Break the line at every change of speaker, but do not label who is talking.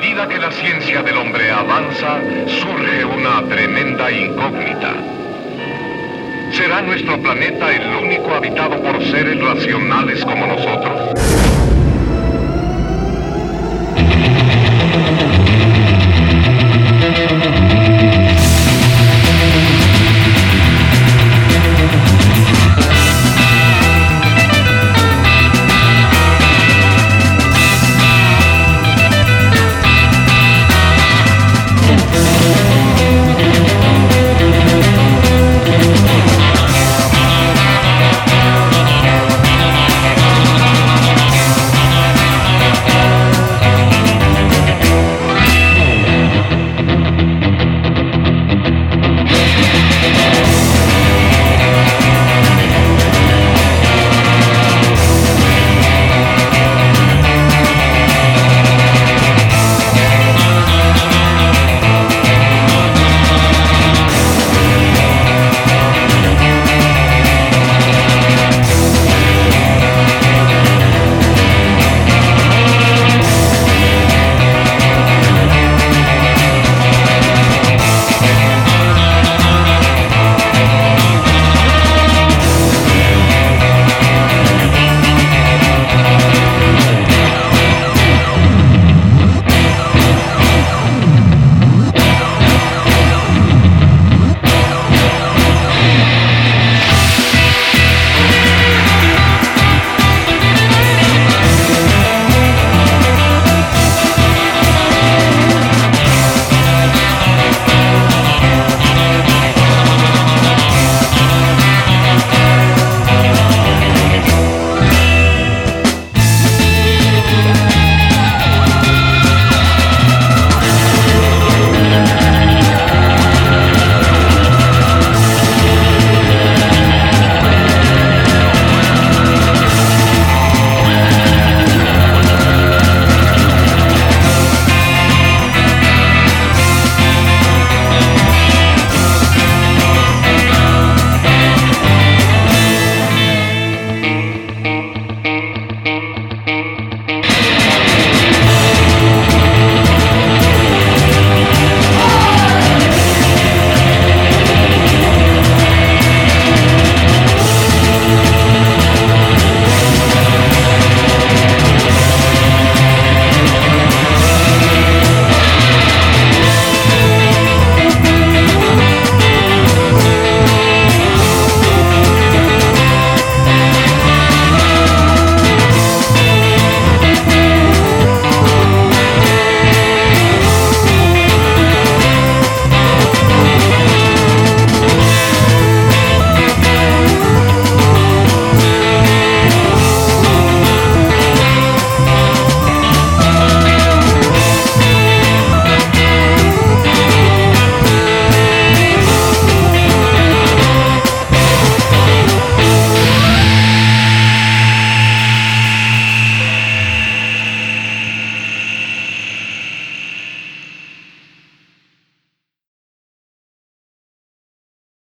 medida que la ciencia del hombre avanza, surge una tremenda incógnita. ¿Será nuestro planeta el único habitado por seres racionales como nosotros?